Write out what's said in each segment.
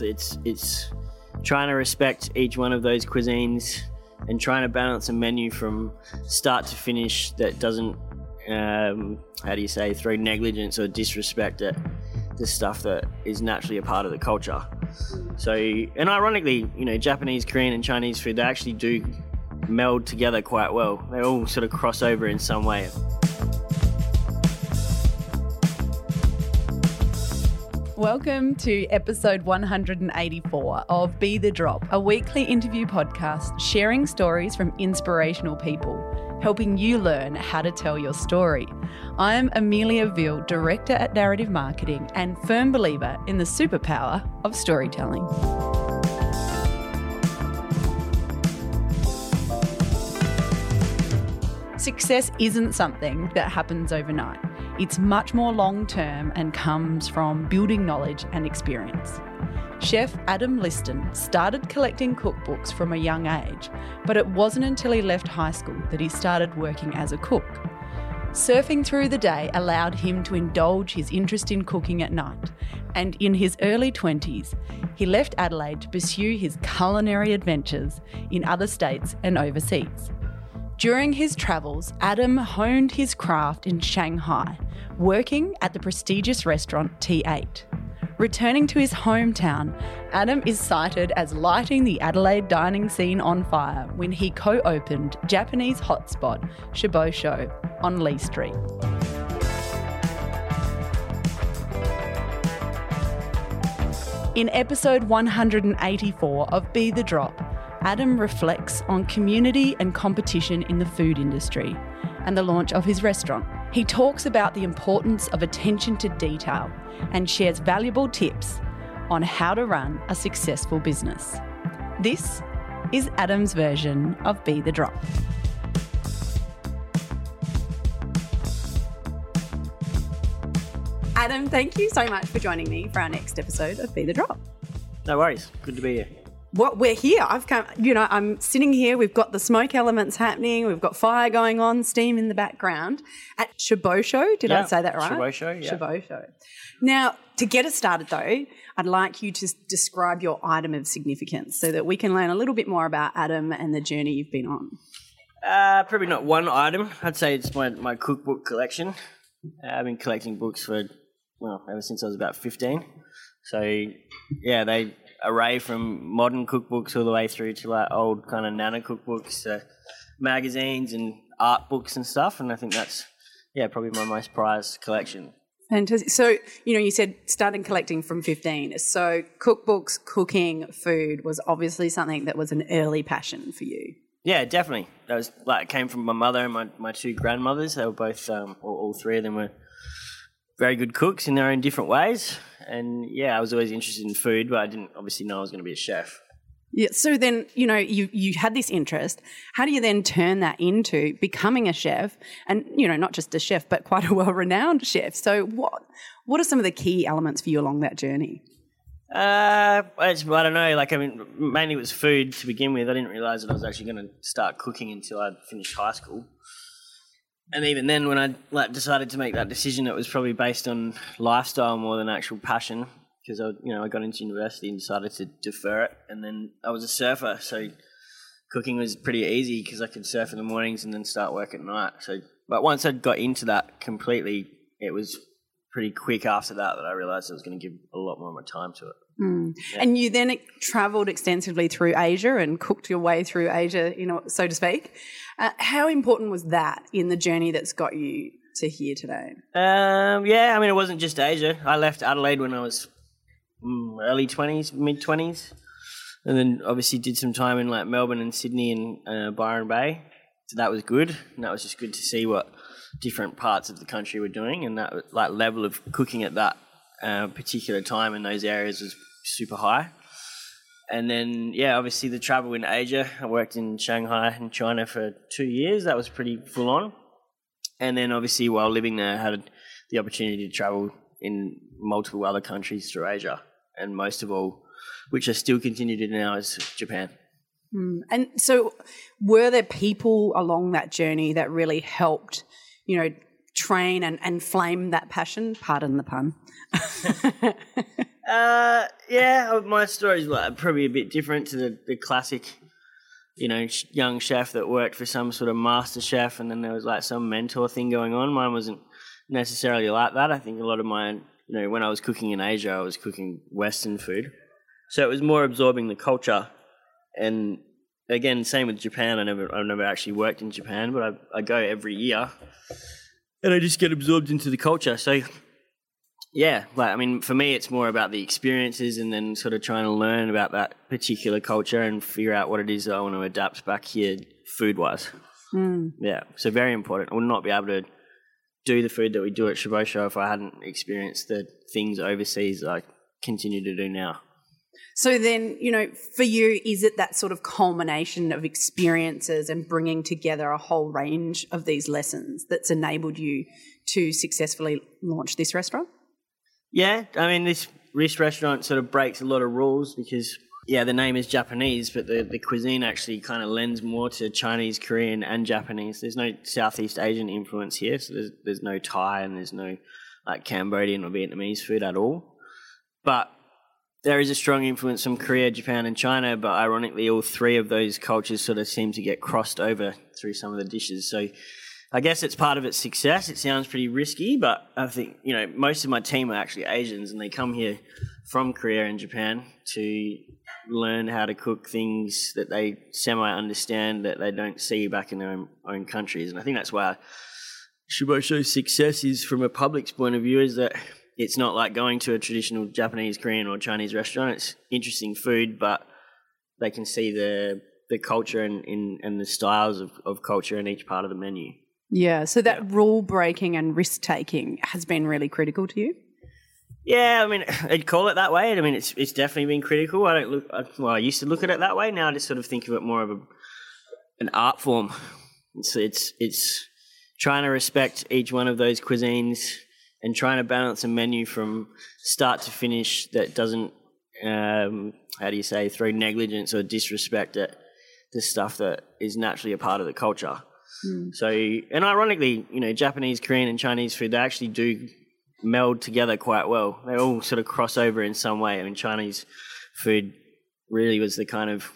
It's it's it's trying to respect each one of those cuisines and trying to balance a menu from start to finish that doesn't um, how do you say throw negligence or disrespect at the stuff that is naturally a part of the culture. So, and ironically, you know, Japanese, Korean, and Chinese food they actually do meld together quite well. They all sort of cross over in some way. Welcome to episode 184 of Be the Drop, a weekly interview podcast sharing stories from inspirational people, helping you learn how to tell your story. I'm Amelia Veal, Director at Narrative Marketing and firm believer in the superpower of storytelling. Success isn't something that happens overnight. It's much more long term and comes from building knowledge and experience. Chef Adam Liston started collecting cookbooks from a young age, but it wasn't until he left high school that he started working as a cook. Surfing through the day allowed him to indulge his interest in cooking at night, and in his early 20s, he left Adelaide to pursue his culinary adventures in other states and overseas. During his travels, Adam honed his craft in Shanghai, working at the prestigious restaurant T8. Returning to his hometown, Adam is cited as lighting the Adelaide dining scene on fire when he co opened Japanese hotspot Shobosho on Leigh Street. In episode 184 of Be the Drop, Adam reflects on community and competition in the food industry and the launch of his restaurant. He talks about the importance of attention to detail and shares valuable tips on how to run a successful business. This is Adam's version of Be the Drop. Adam, thank you so much for joining me for our next episode of Be the Drop. No worries. Good to be here what we're here. I've come, you know, I'm sitting here. We've got the smoke elements happening. We've got fire going on, steam in the background at Shobosho. Did yeah, I say that right? Shobosho, yeah. Shobosho. Now, to get us started though, I'd like you to describe your item of significance so that we can learn a little bit more about Adam and the journey you've been on. Uh, probably not one item. I'd say it's my, my cookbook collection. Uh, I've been collecting books for, well, ever since I was about 15. So, yeah, they array from modern cookbooks all the way through to like old kind of nana cookbooks, uh, magazines and art books and stuff. And I think that's yeah probably my most prized collection. Fantastic. So you know, you said starting collecting from fifteen. So cookbooks, cooking, food was obviously something that was an early passion for you. Yeah, definitely. That was like it came from my mother and my, my two grandmothers. They were both, um, all, all three of them were very good cooks in their own different ways and yeah, I was always interested in food, but I didn't obviously know I was going to be a chef. Yeah. So then, you know, you you had this interest. How do you then turn that into becoming a chef, and you know, not just a chef, but quite a well-renowned chef? So what what are some of the key elements for you along that journey? Uh, I don't know. Like, I mean, mainly it was food to begin with. I didn't realize that I was actually going to start cooking until I finished high school and even then, when I like decided to make that decision, it was probably based on lifestyle more than actual passion. Because I, you know, I got into university and decided to defer it, and then I was a surfer, so cooking was pretty easy because I could surf in the mornings and then start work at night. So, but once I got into that completely, it was pretty quick after that that I realised I was going to give a lot more of my time to it. Mm. Yeah. And you then travelled extensively through Asia and cooked your way through Asia, you know, so to speak. Uh, how important was that in the journey that's got you to here today? Um, yeah, I mean, it wasn't just Asia. I left Adelaide when I was mm, early 20s, mid 20s. And then obviously did some time in like Melbourne and Sydney and uh, Byron Bay. So that was good. And that was just good to see what different parts of the country were doing. And that like level of cooking at that uh, particular time in those areas was super high and then yeah, obviously the travel in Asia. I worked in Shanghai and China for two years. That was pretty full on. And then obviously while living there, I had the opportunity to travel in multiple other countries through Asia, and most of all, which I still continue to do now, is Japan. Mm. And so, were there people along that journey that really helped, you know, train and, and flame that passion? Pardon the pun. Uh, yeah, uh, my story's probably a bit different to the, the classic, you know, young chef that worked for some sort of master chef, and then there was like some mentor thing going on. Mine wasn't necessarily like that. I think a lot of mine, you know, when I was cooking in Asia, I was cooking Western food, so it was more absorbing the culture. And again, same with Japan. I never, I've never actually worked in Japan, but I, I go every year, and I just get absorbed into the culture. So yeah, like I mean, for me, it's more about the experiences and then sort of trying to learn about that particular culture and figure out what it is that I want to adapt back here, food wise. Mm. Yeah, so very important. I would not be able to do the food that we do at Shobosho if I hadn't experienced the things overseas I continue to do now. So then, you know, for you, is it that sort of culmination of experiences and bringing together a whole range of these lessons that's enabled you to successfully launch this restaurant? Yeah, I mean, this this restaurant sort of breaks a lot of rules because yeah, the name is Japanese, but the, the cuisine actually kind of lends more to Chinese, Korean, and Japanese. There's no Southeast Asian influence here, so there's there's no Thai and there's no like Cambodian or Vietnamese food at all. But there is a strong influence from Korea, Japan, and China. But ironically, all three of those cultures sort of seem to get crossed over through some of the dishes. So I guess it's part of its success. It sounds pretty risky, but I think, you know, most of my team are actually Asians and they come here from Korea and Japan to learn how to cook things that they semi understand that they don't see back in their own, own countries. And I think that's why Shobosho's success is, from a public's point of view, is that it's not like going to a traditional Japanese, Korean, or Chinese restaurant. It's interesting food, but they can see the the culture and, in, and the styles of, of culture in each part of the menu. Yeah, so that yeah. rule breaking and risk taking has been really critical to you. Yeah, I mean, I'd call it that way. I mean, it's it's definitely been critical. I don't look well. I used to look at it that way. Now I just sort of think of it more of a an art form. It's it's it's trying to respect each one of those cuisines and trying to balance a menu from start to finish that doesn't um, how do you say throw negligence or disrespect at the stuff that is naturally a part of the culture. Mm. So, and ironically, you know, Japanese, Korean, and Chinese food they actually do meld together quite well. They all sort of cross over in some way. I mean, Chinese food really was the kind of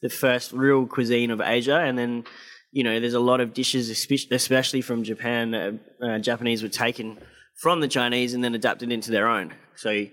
the first real cuisine of Asia, and then you know, there's a lot of dishes, especially from Japan, that uh, Japanese were taken from the Chinese and then adapted into their own. So.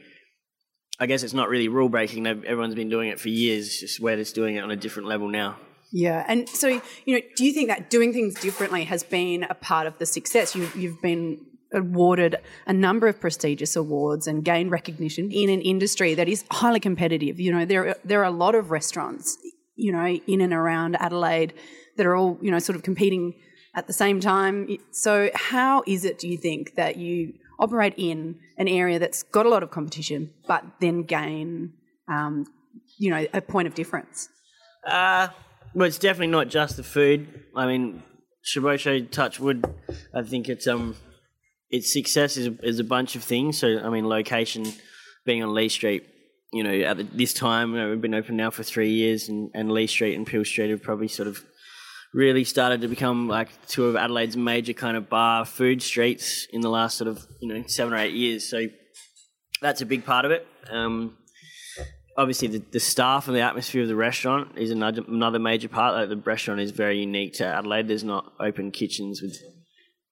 I guess it's not really rule breaking. Everyone's been doing it for years. Just we're just doing it on a different level now. Yeah, and so you know, do you think that doing things differently has been a part of the success? You, you've been awarded a number of prestigious awards and gained recognition in an industry that is highly competitive. You know, there there are a lot of restaurants, you know, in and around Adelaide that are all you know sort of competing at the same time. So, how is it, do you think, that you operate in an area that's got a lot of competition, but then gain, um, you know, a point of difference? Uh, well, it's definitely not just the food. I mean, Shobosho Touchwood, I think it's um, its success is is a bunch of things. So I mean, location, being on Leigh Street, you know, at this time, you know, we've been open now for three years, and, and Leigh Street and Peel Street have probably sort of really started to become like two of Adelaide's major kind of bar food streets in the last sort of you know seven or eight years. So that's a big part of it. Um, obviously the, the staff and the atmosphere of the restaurant is another, another major part. Like the restaurant is very unique to Adelaide. There's not open kitchens with,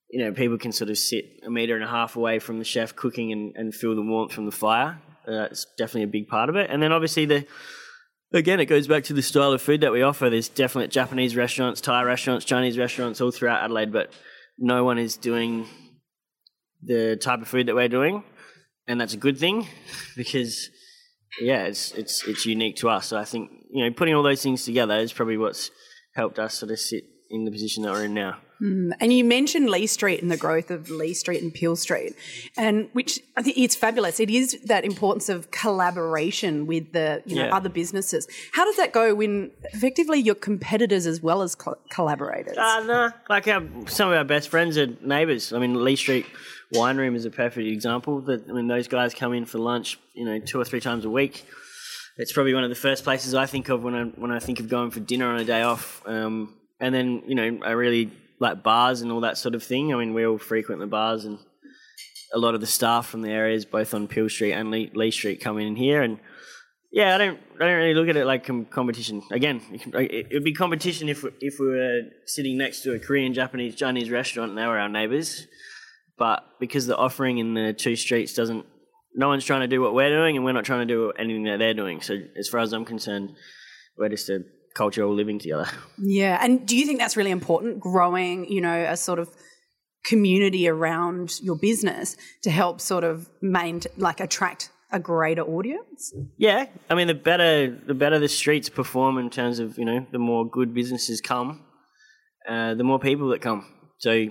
you know, people can sort of sit a metre and a half away from the chef cooking and, and feel the warmth from the fire. Uh, it's definitely a big part of it. And then obviously the, again, it goes back to the style of food that we offer. There's definitely Japanese restaurants, Thai restaurants, Chinese restaurants all throughout Adelaide, but no one is doing the type of food that we're doing. And that's a good thing because yeah, it's it's it's unique to us. So I think you know putting all those things together is probably what's helped us sort of sit in the position that we're in now. Mm. And you mentioned Leigh Street and the growth of Leigh Street and Peel Street, and which I think it's fabulous. It is that importance of collaboration with the you know yeah. other businesses. How does that go when effectively you're competitors as well as co- collaborators? Uh, no, like our, some of our best friends are neighbours. I mean, Leigh Street Wine Room is a perfect example. That mean, those guys come in for lunch, you know, two or three times a week. It's probably one of the first places I think of when I when I think of going for dinner on a day off. Um, and then you know, I really like bars and all that sort of thing. I mean, we all frequent the bars, and a lot of the staff from the areas, both on Peel Street and Leigh, Leigh Street, come in here and. Yeah, I don't. I don't really look at it like com- competition. Again, it would be competition if if we were sitting next to a Korean, Japanese, Chinese restaurant and they were our neighbours. But because the offering in the two streets doesn't, no one's trying to do what we're doing, and we're not trying to do anything that they're doing. So, as far as I'm concerned, we're just a culture all living together. Yeah, and do you think that's really important? Growing, you know, a sort of community around your business to help sort of main like attract a greater audience? Yeah, I mean the better the better the streets perform in terms of you know the more good businesses come, uh, the more people that come. So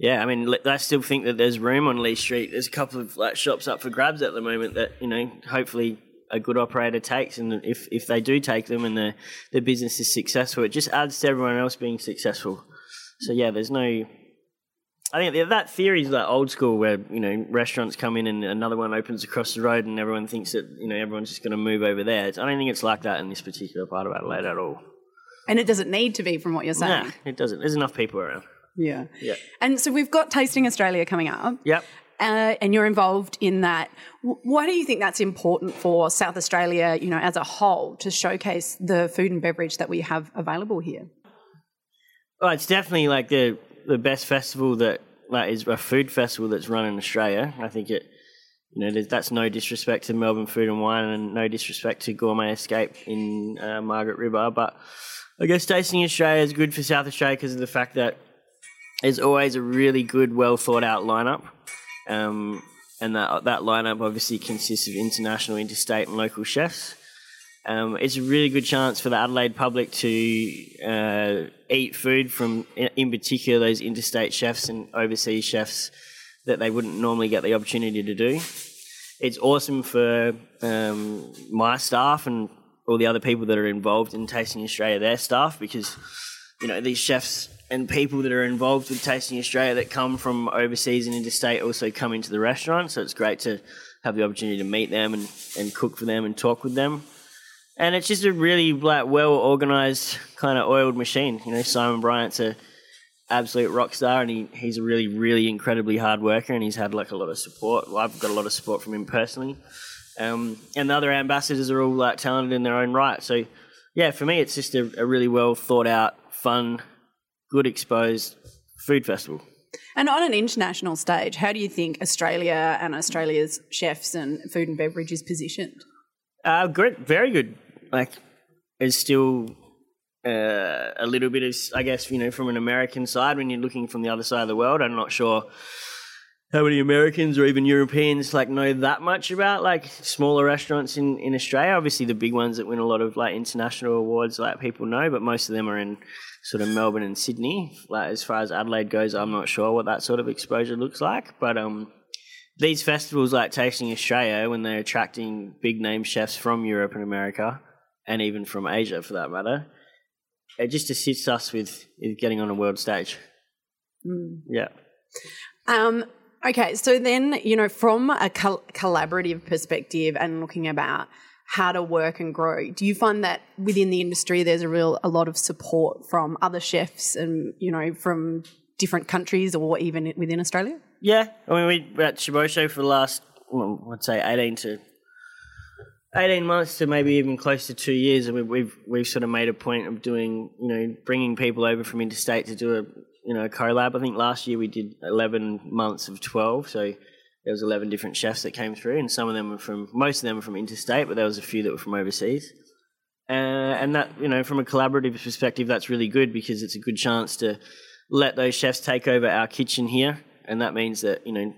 yeah, I mean I still think that there's room on Leigh Street. There's a couple of like shops up for grabs at the moment that you know hopefully a good operator takes, and if if they do take them and the the business is successful, it just adds to everyone else being successful. So yeah, there's no I think that theory is that old school where you know restaurants come in and another one opens across the road and everyone thinks that you know everyone's just going to move over there. I don't think it's like that in this particular part of Adelaide at all. And it doesn't need to be, from what you're saying. Nah, it doesn't. There's enough people around. Yeah. Yeah. And so we've got Tasting Australia coming up. Yep. Uh, and you're involved in that. Why do you think that's important for South Australia, you know, as a whole, to showcase the food and beverage that we have available here? Well, it's definitely like the the best festival that that is a food festival that's run in Australia. I think it, you know, that's no disrespect to Melbourne Food and Wine, and no disrespect to Gourmet Escape in uh, Margaret River, but I guess Tasting Australia is good for South Australia because of the fact that there's always a really good, well thought out lineup. Um, and that that lineup obviously consists of international, interstate, and local chefs. Um, it's a really good chance for the Adelaide public to uh, eat food from, in particular, those interstate chefs and overseas chefs that they wouldn't normally get the opportunity to do. It's awesome for um, my staff and all the other people that are involved in Tasting Australia, their staff, because you know these chefs and people that are involved with Tasting Australia that come from overseas and interstate also come into the restaurant. So it's great to have the opportunity to meet them and, and cook for them and talk with them and it's just a really like well organized kind of oiled machine. You know, Simon Bryant's a absolute rock star, and he, he's a really really incredibly hard worker, and he's had like a lot of support. Well, I've got a lot of support from him personally, um, and the other ambassadors are all like talented in their own right. So yeah, for me, it's just a, a really well thought out, fun, good exposed food festival. And on an international stage, how do you think Australia and Australia's chefs and food and beverage is positioned? Uh, great, very good like is still uh, a little bit of, I guess, you know, from an American side when you're looking from the other side of the world. I'm not sure how many Americans or even Europeans like know that much about like smaller restaurants in, in Australia. Obviously, the big ones that win a lot of like international awards, like people know, but most of them are in sort of Melbourne and Sydney. Like as far as Adelaide goes, I'm not sure what that sort of exposure looks like, but um. These festivals like Tasting Australia, when they're attracting big name chefs from Europe and America, and even from Asia for that matter, it just assists us with, with getting on a world stage. Mm. Yeah. Um, okay, so then, you know, from a col- collaborative perspective and looking about how to work and grow, do you find that within the industry there's a real a lot of support from other chefs and, you know, from different countries or even within Australia? Yeah, I mean, we were at Shobosho for the last, well, I'd say 18 to 18 months to maybe even close to two years, and we've we've sort of made a point of doing, you know, bringing people over from interstate to do a, you know, collab. I think last year we did 11 months of 12, so there was 11 different chefs that came through, and some of them were from, most of them were from interstate, but there was a few that were from overseas. Uh, and that, you know, from a collaborative perspective, that's really good because it's a good chance to let those chefs take over our kitchen here, and that means that, you know,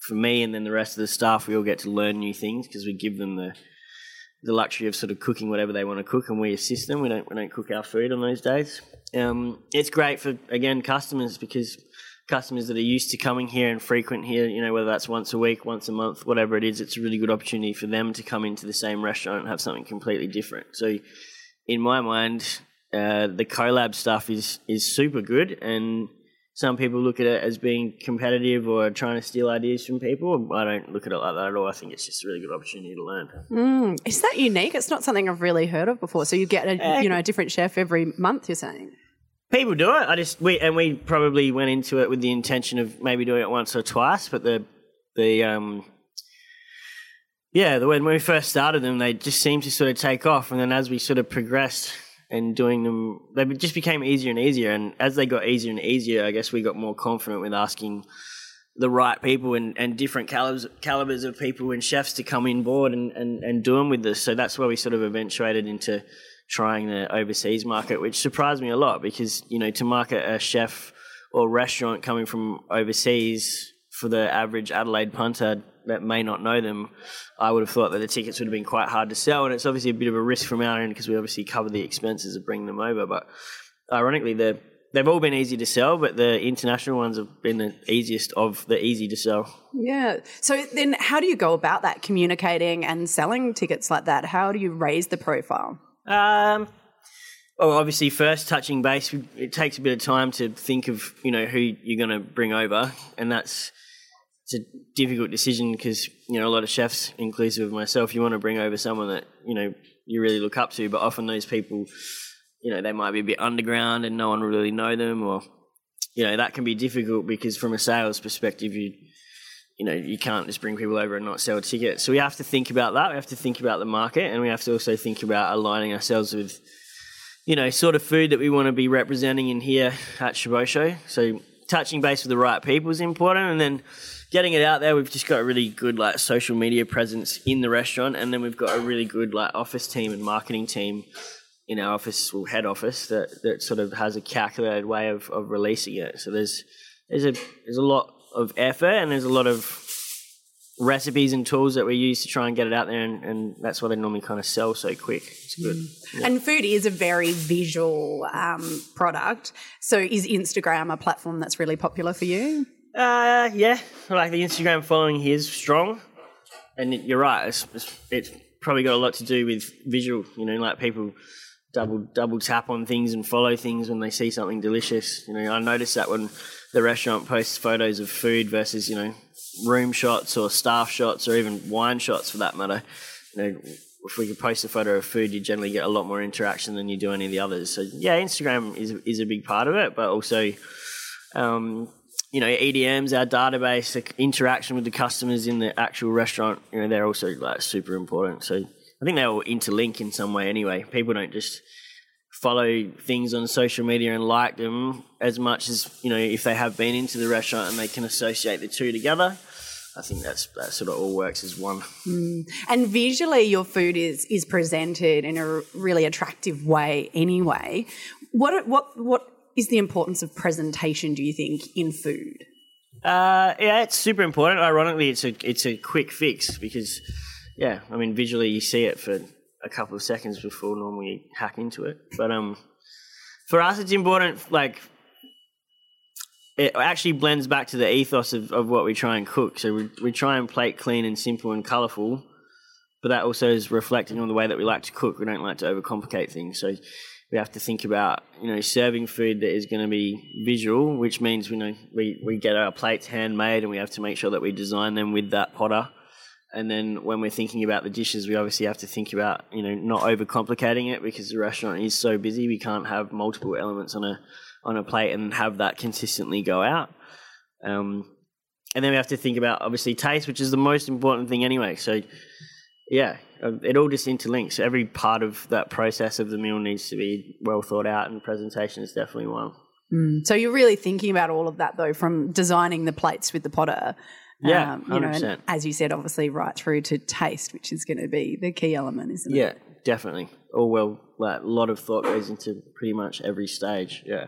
for me and then the rest of the staff, we all get to learn new things because we give them the the luxury of sort of cooking whatever they want to cook, and we assist them. We don't we don't cook our food on those days. Um, it's great for again customers because customers that are used to coming here and frequent here, you know, whether that's once a week, once a month, whatever it is, it's a really good opportunity for them to come into the same restaurant and have something completely different. So, in my mind, uh, the collab stuff is is super good and some people look at it as being competitive or trying to steal ideas from people. I don't look at it like that at all. I think it's just a really good opportunity to learn. Mm. Is that unique? It's not something I've really heard of before. So you get a uh, you know a different chef every month. You're saying people do it. I just we and we probably went into it with the intention of maybe doing it once or twice, but the the um, yeah, the, when we first started them, they just seemed to sort of take off, and then as we sort of progressed and doing them, they just became easier and easier. And as they got easier and easier, I guess we got more confident with asking the right people and, and different calibers, calibers of people and chefs to come in board and, and, and do them with us. So that's where we sort of eventuated into trying the overseas market, which surprised me a lot because, you know, to market a chef or restaurant coming from overseas for the average Adelaide punter that may not know them, I would have thought that the tickets would have been quite hard to sell. And it's obviously a bit of a risk from our end because we obviously cover the expenses of bringing them over. But ironically, they're, they've all been easy to sell, but the international ones have been the easiest of the easy to sell. Yeah. So then, how do you go about that, communicating and selling tickets like that? How do you raise the profile? Um, well, obviously, first touching base, it takes a bit of time to think of you know who you're going to bring over, and that's it's a difficult decision because you know a lot of chefs, inclusive of myself, you want to bring over someone that you know you really look up to, but often those people, you know, they might be a bit underground and no one really know them, or you know that can be difficult because from a sales perspective, you you know you can't just bring people over and not sell tickets. So we have to think about that. We have to think about the market, and we have to also think about aligning ourselves with you know, sort of food that we want to be representing in here at Shobosho. So touching base with the right people is important, and then getting it out there. We've just got a really good like social media presence in the restaurant, and then we've got a really good like office team and marketing team in our office, or head office, that, that sort of has a calculated way of, of releasing it. So there's there's a there's a lot of effort, and there's a lot of recipes and tools that we use to try and get it out there, and, and that's why they normally kind of sell so quick. It's good. Yeah. And food is a very visual um, product. So is Instagram a platform that's really popular for you? Uh, yeah, like the Instagram following is strong, and you're right. It's, it's, it's probably got a lot to do with visual. You know, like people double double tap on things and follow things when they see something delicious. You know, I notice that when the restaurant posts photos of food versus you know room shots or staff shots or even wine shots for that matter. You know, if we could post a photo of food, you generally get a lot more interaction than you do any of the others. So yeah, Instagram is is a big part of it, but also, um, you know, EDMs, our database, the interaction with the customers in the actual restaurant. You know, they're also like super important. So I think they all interlink in some way anyway. People don't just follow things on social media and like them as much as you know if they have been into the restaurant and they can associate the two together. I think that's that sort of all works as one. Mm. And visually, your food is is presented in a really attractive way. Anyway, what what what is the importance of presentation? Do you think in food? Uh, yeah, it's super important. Ironically, it's a it's a quick fix because, yeah, I mean, visually you see it for a couple of seconds before normally you hack into it. But um, for us, it's important. Like, it actually blends back to the ethos of, of what we try and cook. So we we try and plate clean and simple and colourful, but that also is reflecting on the way that we like to cook. We don't like to overcomplicate things. So we have to think about you know serving food that is going to be visual, which means you know we we get our plates handmade and we have to make sure that we design them with that potter and then when we're thinking about the dishes, we obviously have to think about you know not overcomplicating it because the restaurant is so busy. We can't have multiple elements on a on a plate and have that consistently go out. Um, and then we have to think about obviously taste, which is the most important thing anyway. So yeah, it all just interlinks. Every part of that process of the meal needs to be well thought out, and presentation is definitely one. Mm. So you're really thinking about all of that though, from designing the plates with the potter yeah, um, you know, and as you said, obviously right through to taste, which is going to be the key element, isn't yeah, it? Yeah, definitely. Oh well, like, a lot of thought goes into pretty much every stage. Yeah.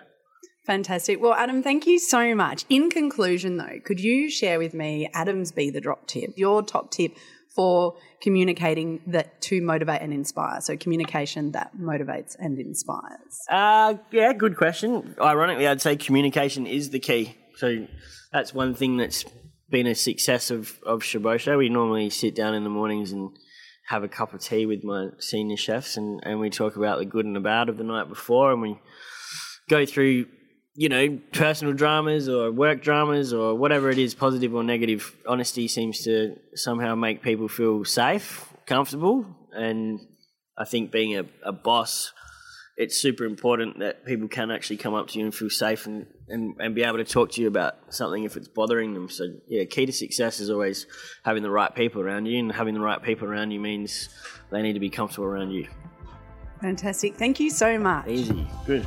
Fantastic. Well, Adam, thank you so much. In conclusion, though, could you share with me Adam's Be the Drop tip, your top tip for communicating that to motivate and inspire? So, communication that motivates and inspires. Uh, yeah, good question. Ironically, I'd say communication is the key. So, that's one thing that's been a success of of Shobosho. We normally sit down in the mornings and have a cup of tea with my senior chefs, and, and we talk about the good and the bad of the night before, and we go through you know personal dramas or work dramas or whatever it is, positive or negative. Honesty seems to somehow make people feel safe, comfortable, and I think being a, a boss it's super important that people can actually come up to you and feel safe and, and, and be able to talk to you about something if it's bothering them. So, yeah, key to success is always having the right people around you, and having the right people around you means they need to be comfortable around you. Fantastic. Thank you so much. Easy. Good.